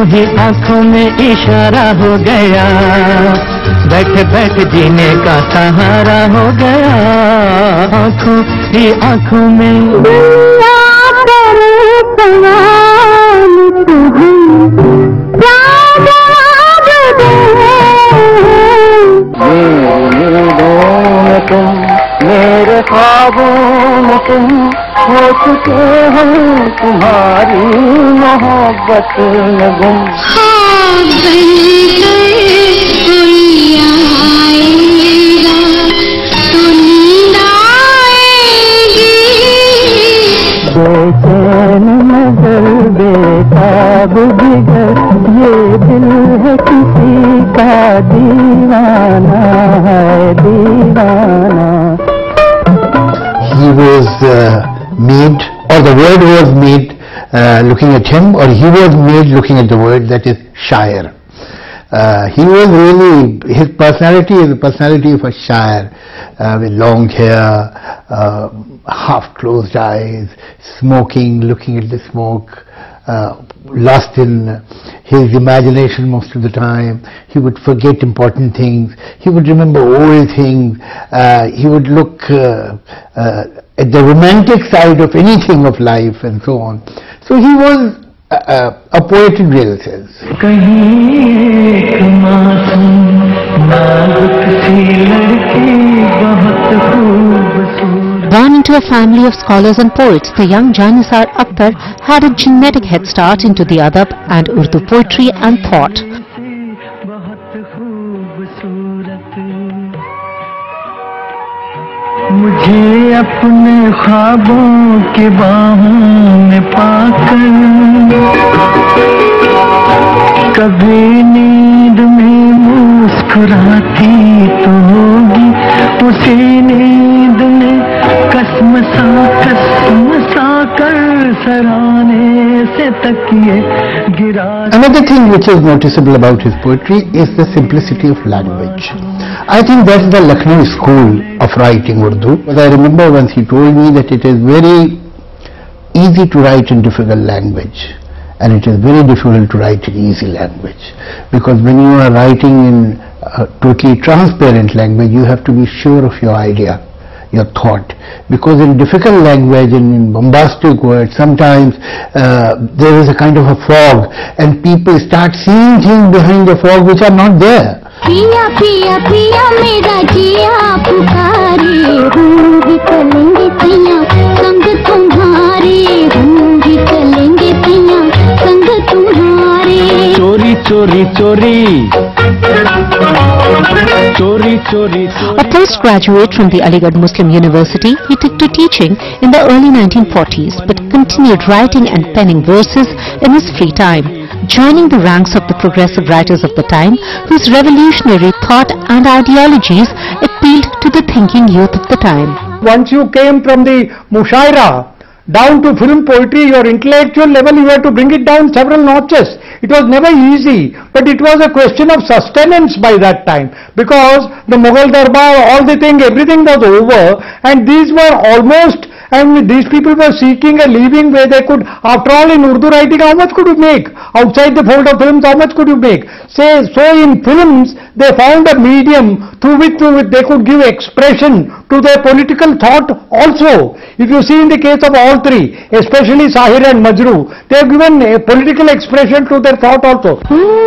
यूँ ही आँखों में इशारा हो गया। बैठ बैठ जीने का सहारा हो गया। आँखों ही आँखों में ख्वाबों में तुम हो चुके हैं, तुम्हारी मोहब्बत में गुम। बेचैन नज़र, बेताब जिगर ये दिल है किसी का दीवाना है दीवाना। He was uh, made or the word was made uh, looking at him or he was made looking at the word that is shair. Uh, he was really, his personality is the personality of a shair uh, with long hair, uh, half closed eyes, smoking, looking at the smoke, uh, lost in his imagination most of the time. He would forget important things. He would remember old things. Uh, he would look at the romantic side of anything of life and so on. So he was a poet in real sense. Born into a family of scholars and poets, the young Janissar Akbar had a genetic head start into the adab and Urdu poetry and thought. मुझे अपने ख्वाबों के बाहों में पाकर कभी नींद में मुस्कुराती तो होगी उसी नींद में कसम सा कसम सा कर सराने से तकिए गिरा Another thing which is noticeable about his poetry is the simplicity of language. I think that's the Lucknow school of writing Urdu. But I remember once he told me that it is very easy to write in difficult language. And it is very difficult to write in easy language. Because when you are writing in a totally transparent language you have to be sure of your idea your thought. Because in difficult language and in bombastic words sometimes uh, there is a kind of a fog. And people start seeing things behind the fog which are not there पिया पिया पिया मेरा जिया पुकारे हम भी चलेंगे सैया संग तुम्हारे हम भी चलेंगे सैया संग तुम्हारे चोरी चोरी चोरी चोरी चोरी A postgraduate from the Aligarh Muslim University, he took to teaching in the early 1940s but continued writing and penning verses in his free time, joining the ranks of the progressive writers of the time whose revolutionary thought and ideologies appealed to the thinking youth of the time. once you came from the mushaira down to film poetry, your intellectual level, you had to bring it down several notches. It was never easy, but it was a question of sustenance by that time because the Mughal Darbar, all the thing, everything was over and these were almost and these people were seeking a living where they could, after all in Urdu writing, how much could you make? Outside the fold of films, how much could you make? Say, so in films, they found a medium through which they could give expression to their political thought also. If you see in the case of all three, especially Sahir and Majrooh, they have given a political expression to their thought also. Oh,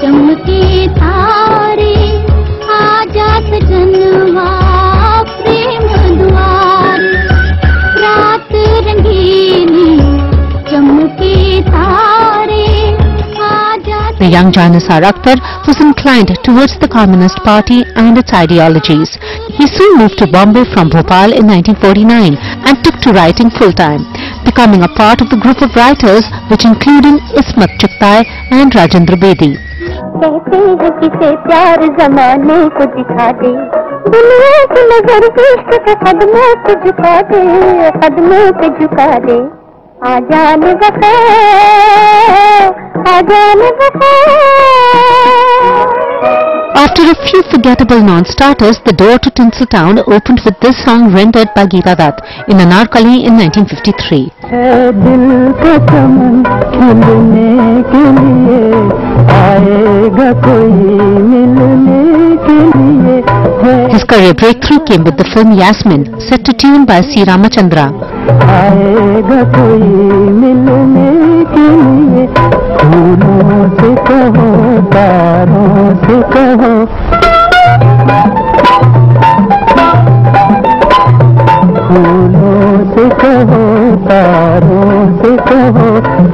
चमके तारे आजा सजनवा young Jan Nisar Akhtar was inclined towards the Communist Party and its ideologies. He soon moved to Bombay from Bhopal in 1949 and took to writing full-time, becoming a part of the group of writers which included Ismat Chughtai and Rajendra Bedi. दुनिया की नजर कदमों पे झुका दे कदमों पे झुका दे आ जान वफा आ जान वफा After a few forgettable non-starters, the door to Tinseltown opened with this song rendered by Geeta Dutt in Anarkali in 1953. His career breakthrough came with the film Yasmin, set to tune by C. Ramachandra.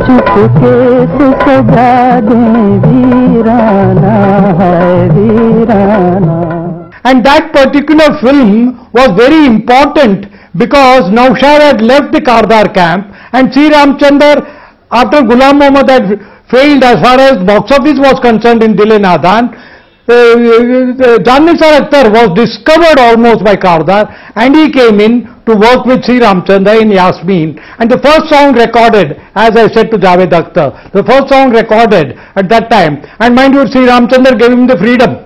चुपके से सजा दे वीराना है वीराना And that particular film was very important because Naushad had left the Kardar camp and C. Ramchandra after Ghulam Muhammad had failed as far as box office was concerned in Dil Nadan, uh, uh, Jan Nisar Akhtar was discovered almost by Kardar and he came in to work with C. Ramchandra in Yasmin. And the first song recorded as I said to Javed Akhtar, the first song recorded at that time. And mind you C. Ramchandra gave him the freedom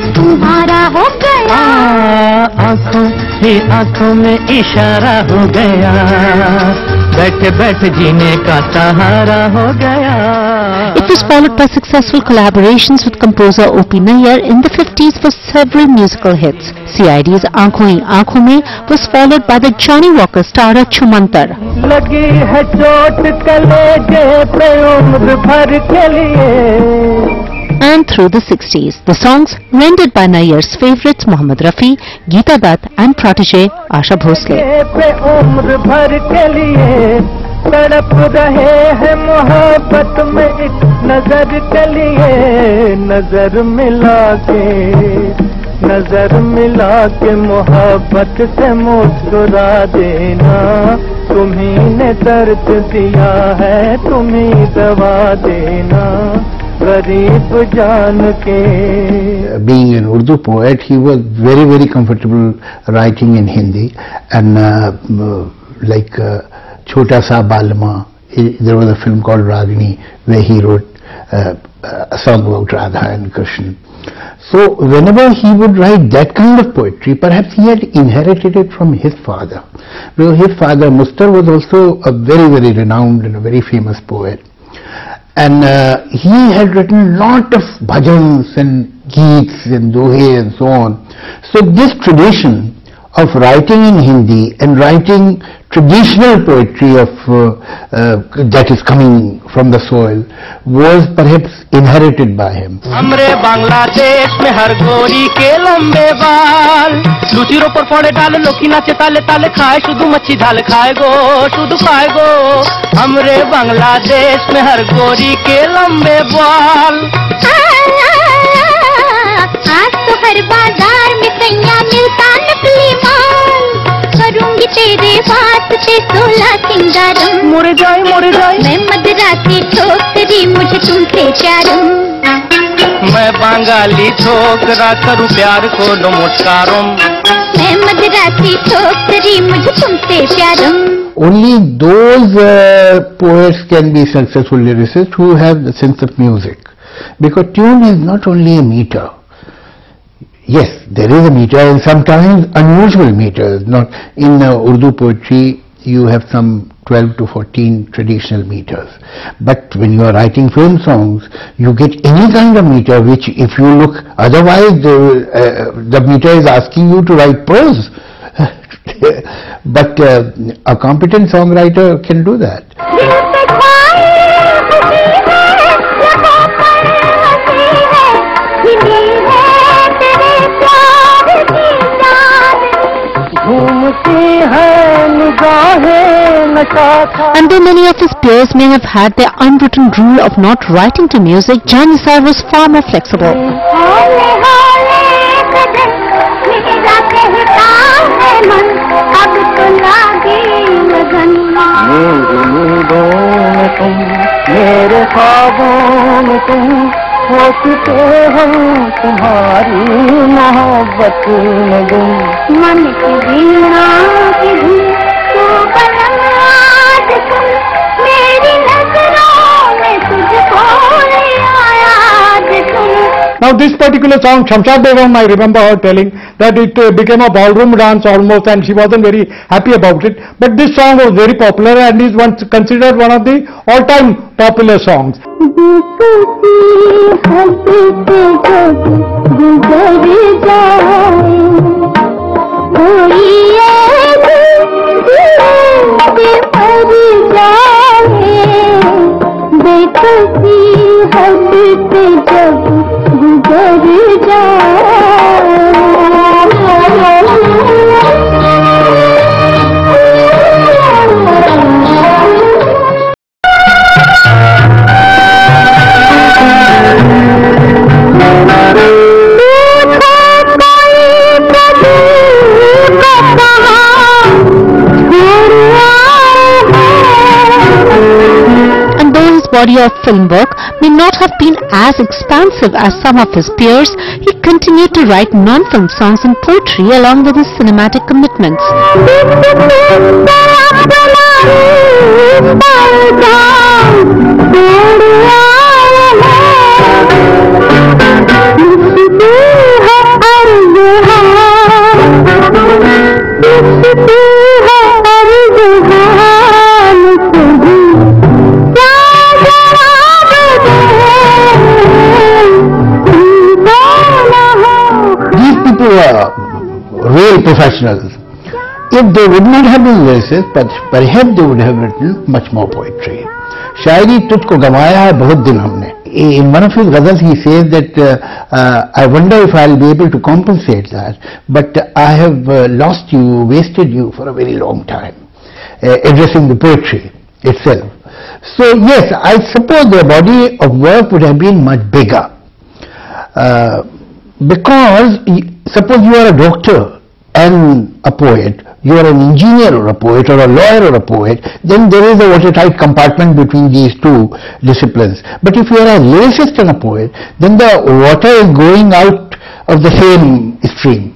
है हो है तुम्हारा हो गया आँखों ही आँखों में इशारा हो गया बैठ बैठ जीने का सहारा हो गया It was followed by successful collaborations with composer O.P. Nayyar in the 50s for several musical hits. CID's Aankhon Hi Aankhon Mein was followed by the Johnny Walker starrer Chumantar. लगी है चोट कलेजे पे उम्र भर के लिए And through the 60s, the songs rendered by Nayyar's favorites Mohammad Rafi, Geeta Dutt and protege Asha Bhosle. तड़प रहे हैं मोहब्बत में एक नज़र के लिए नज़र मिला के नज़र मिला के मोहब्बत से मुस्कुरा देना तुम्ही ने दर्द दिया है तुम्ही दवा देना being an Urdu poet, he was very, very comfortable writing in Hindi. And uh, uh, like uh, Chota Sa Balma, there was a film called Ragini where he wrote uh, a song about Radha and Krishna. So whenever he would write that kind of poetry, perhaps he had inherited it from his father. Because his father, Muztar, was also a very, very renowned and a very famous poet and uh, he had written lot of bhajans and geets and dohe and so on. So this tradition of writing in Hindi and writing traditional poetry of uh, uh, that is coming from the soil was perhaps inherited by him. हमरे बांग्लादेश में हर गोरी के लंबे बाल लुचिरों पर पड़े डाल लोकी नाचे ताले ताले खाए शुद्ध मच्छी ढाल खाए गो शुद्ध खाए गो हमरे बांग्लादेश में हर गोरी के लंबे बाल हर बाज़ार में कैया मिलता नकली माल। करूँगी तेरे वास्ते सोलह सिंगारम मुड़ जाए मुड़ जाए। मैं मदराती ठोकरी मुझे तुमसे प्यारम मैं बंगाली छोकरा करूँ प्यार को नमस्कारों। मैं मदराती ठोकरी मुझे तुमसे प्यारम Only those uh, poets can be successful lyricists who have the sense of music. Because tune is not only a meter. Yes, there is a meter and sometimes unusual meters. Not in uh, Urdu poetry, you have some 12 to 14 traditional meters. But when you are writing film songs, you get any kind of meter which if you look, otherwise the, uh, the meter is asking you to write prose. but uh, a competent songwriter can do that. And though many of his peers may have had their unwritten rule of not writing to music, Jan Nisar was far more flexible. सोचते हम तुम्हारी मोहब्बत में गुम। मन की बीना की तो Now this particular song, Shamshad Begum, I remember her telling that it uh, became a ballroom dance almost and she wasn't very happy about it. But this song was very popular and is once considered one of the all-time popular songs. Of film work may not have been as expansive as some of his peers, he continued to write non-film songs and poetry along with his cinematic commitments. real professionals. If they would not have been lyricists, but perhaps they would have written much more poetry. शायरी तुझको गवाया है बहुत दिन हमने in one of his ghazals he says that uh, uh, I wonder if I'll be able to compensate that but I have uh, lost you wasted you for a very long time uh, addressing the poetry itself so yes I suppose their body of work would have been much bigger uh, because y- suppose you are a doctor and a poet, you are an engineer or a poet or a lawyer or a poet, then there is a watertight compartment between these two disciplines. But if you are a lyricist and a poet, then the water is going out of the same stream.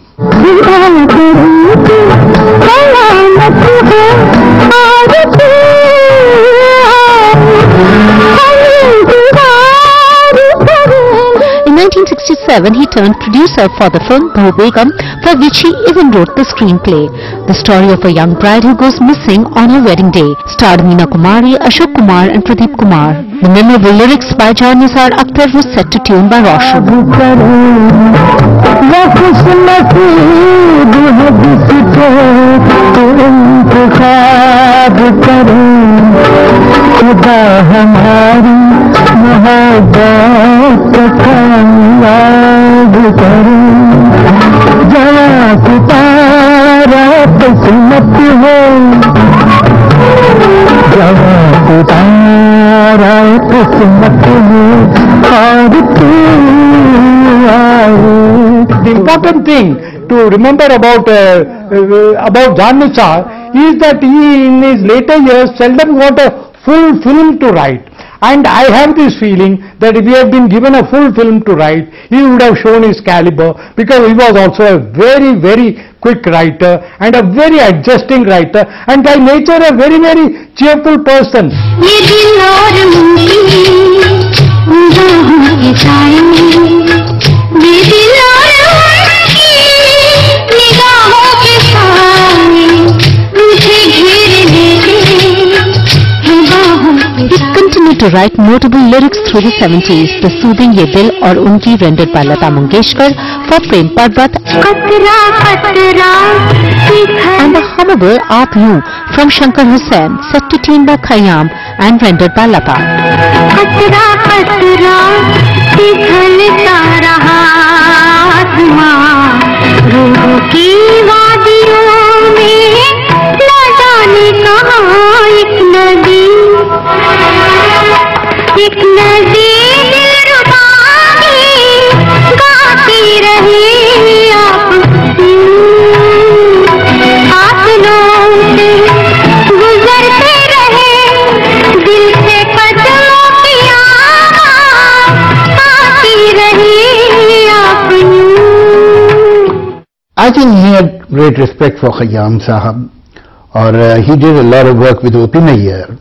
1967, he turned producer for the film Bahu Begum, for which he even wrote the screenplay. The story of a young bride who goes missing on her wedding day starred Meena Kumari, Ashok Kumar and Pradeep Kumar. The memorable lyrics by Jan Nisar Akhtar was set to tune by Roshan. खुदा मोहब्बत कामयाब करे जरा सितारा किस्मत हो जरा सितारा किस्मत हो और तू आए The important thing to remember about uh, uh, about Jan Nissar is that he in his later years seldom got a full film to write. And I have this feeling that if he had been given a full film to write, he would have shown his caliber because he was also a very, very quick writer and a very adjusting writer and by nature a very, very cheerful person. Continue to write notable lyrics through the seventies the soothing ये दिल और उनकी render by Lata Mangeshkar for Prem Parvat and humble आप यू from Shankar Hussain सट्टी team by Khayyam and render by Lata की वादियों में लगाने कहा I think he had great respect for Khayyam sahab और he did a lot of work with OP Nayyar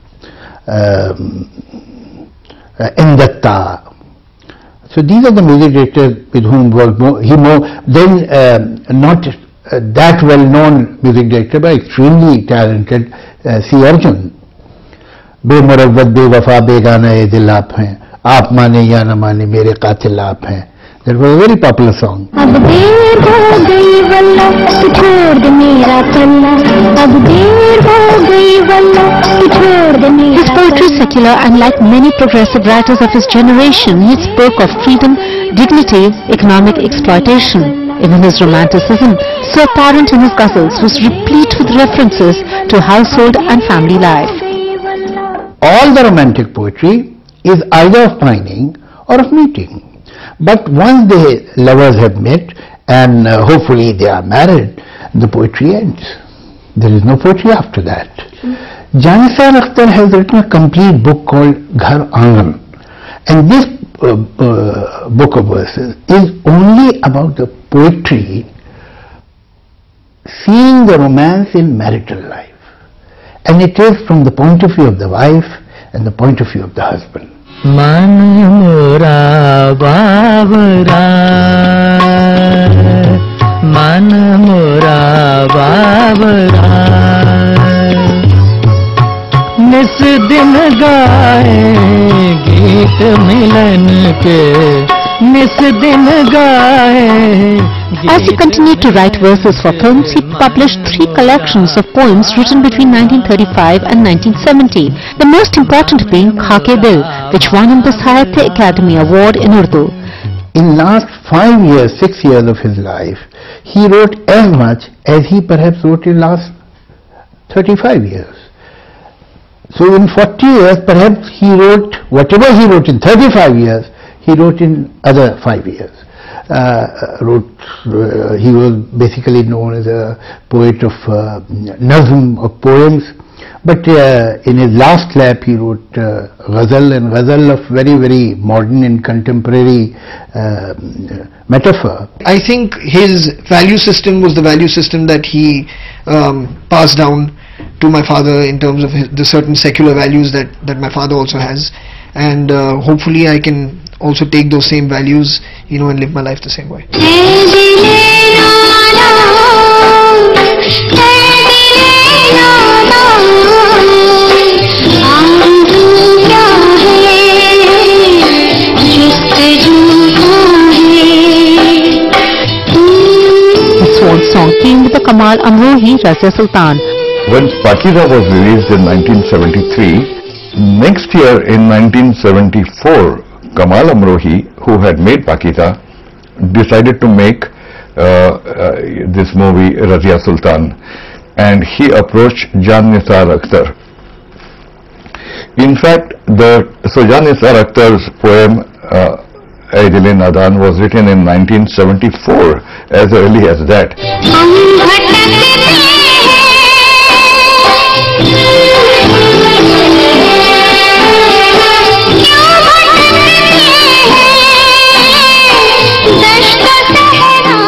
N Datta so these are the music director with whom work he more then not that well known music director by extremely talented C Arjun बेमरवत बेवफा बेगाना ये दिल आप हैं आप माने या ना माने मेरे कातिल आप हैं That was a very popular song. अब देर हो गई वल्ला तू छोड़ दे मेरा पल्ला अब देर हो गई वल्ला तू छोड़ दे मेरा His poetry is secular and like many progressive writers of his generation, he spoke of freedom, dignity, economic exploitation. Even his romanticism, so apparent in his ghazals, was replete with references to household and family life. All the romantic poetry is either of pining or of meeting. But once the lovers have met and uh, hopefully they are married, the poetry ends. There is no poetry after that. Jan Nisar Akhtar has written a complete book called Ghar Angan. And this uh, uh, book of verses is only about the poetry seeing the romance in marital life. And it is from the point of view of the wife and the point of view of the husband. मन मोरा बाबरा मन मोरा बाबरा निस दिन गाए गीत मिलन के, निस दिन गाए As he continued to write verses for films, he published three collections of poems written between 1935 and 1970, the most important being Khake Dil, which won him the Sahitya Akademi Award in Urdu. In last five years, six years of his life, he wrote as much as he perhaps wrote in last 35 years. So in 40 years, perhaps he wrote whatever he wrote in 35 years, he wrote in other five years. Uh, wrote, uh, he was basically known as a poet of uh, nazm, of poems. But uh, in his last lap, he wrote uh, ghazal and ghazal of very, very modern and contemporary uh, metaphor. I think his value system was the value system that he um, passed down to my father in terms of his, the certain secular values that, that my father also has and hopefully I can also take those same values you know and live my life the same way. His swan song came with the Kamal Amrohi Razia Sultan. When Pakeezah was released in 1973, next year in 1974, Kamal Amrohi, who had made Pakeezah, decided to make uh, uh, this movie Razia Sultan and he approached Jan Nisar Akhtar. In fact, the so Jan Nisar Akhtar's poem uh, Ay Dil Nadan was written in 1974 as early as that.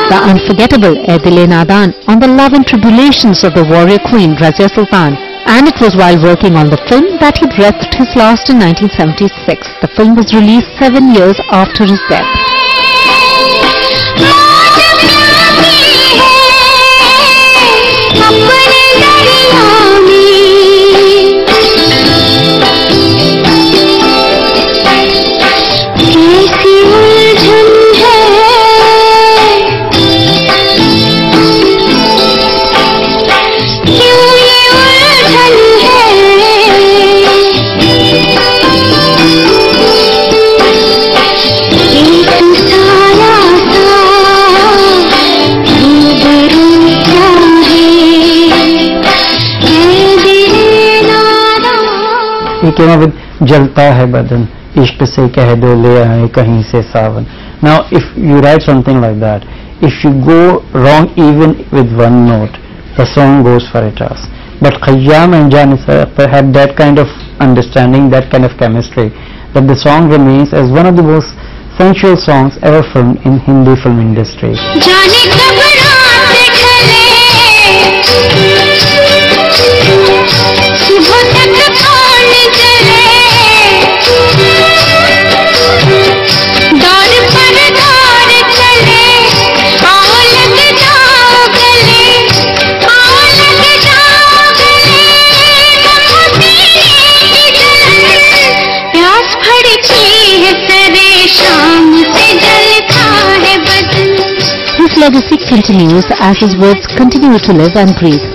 The unforgettable Air Dile Nadan on the love and tribulations of the warrior queen Razia Sultan. And it was while working on the film that he breathed his last in 1976. The film was released seven years after his death. With jalta hai badan ishq se keh do le aaye kahin se sawan now if you write something like that if you go wrong even with one note the song goes for a toss but Khayyam and Akhtar had that kind of understanding that kind of chemistry that the song remains as one of the most sensual songs ever filmed in Hindi film industry legacy continues as his words continue to live and breathe.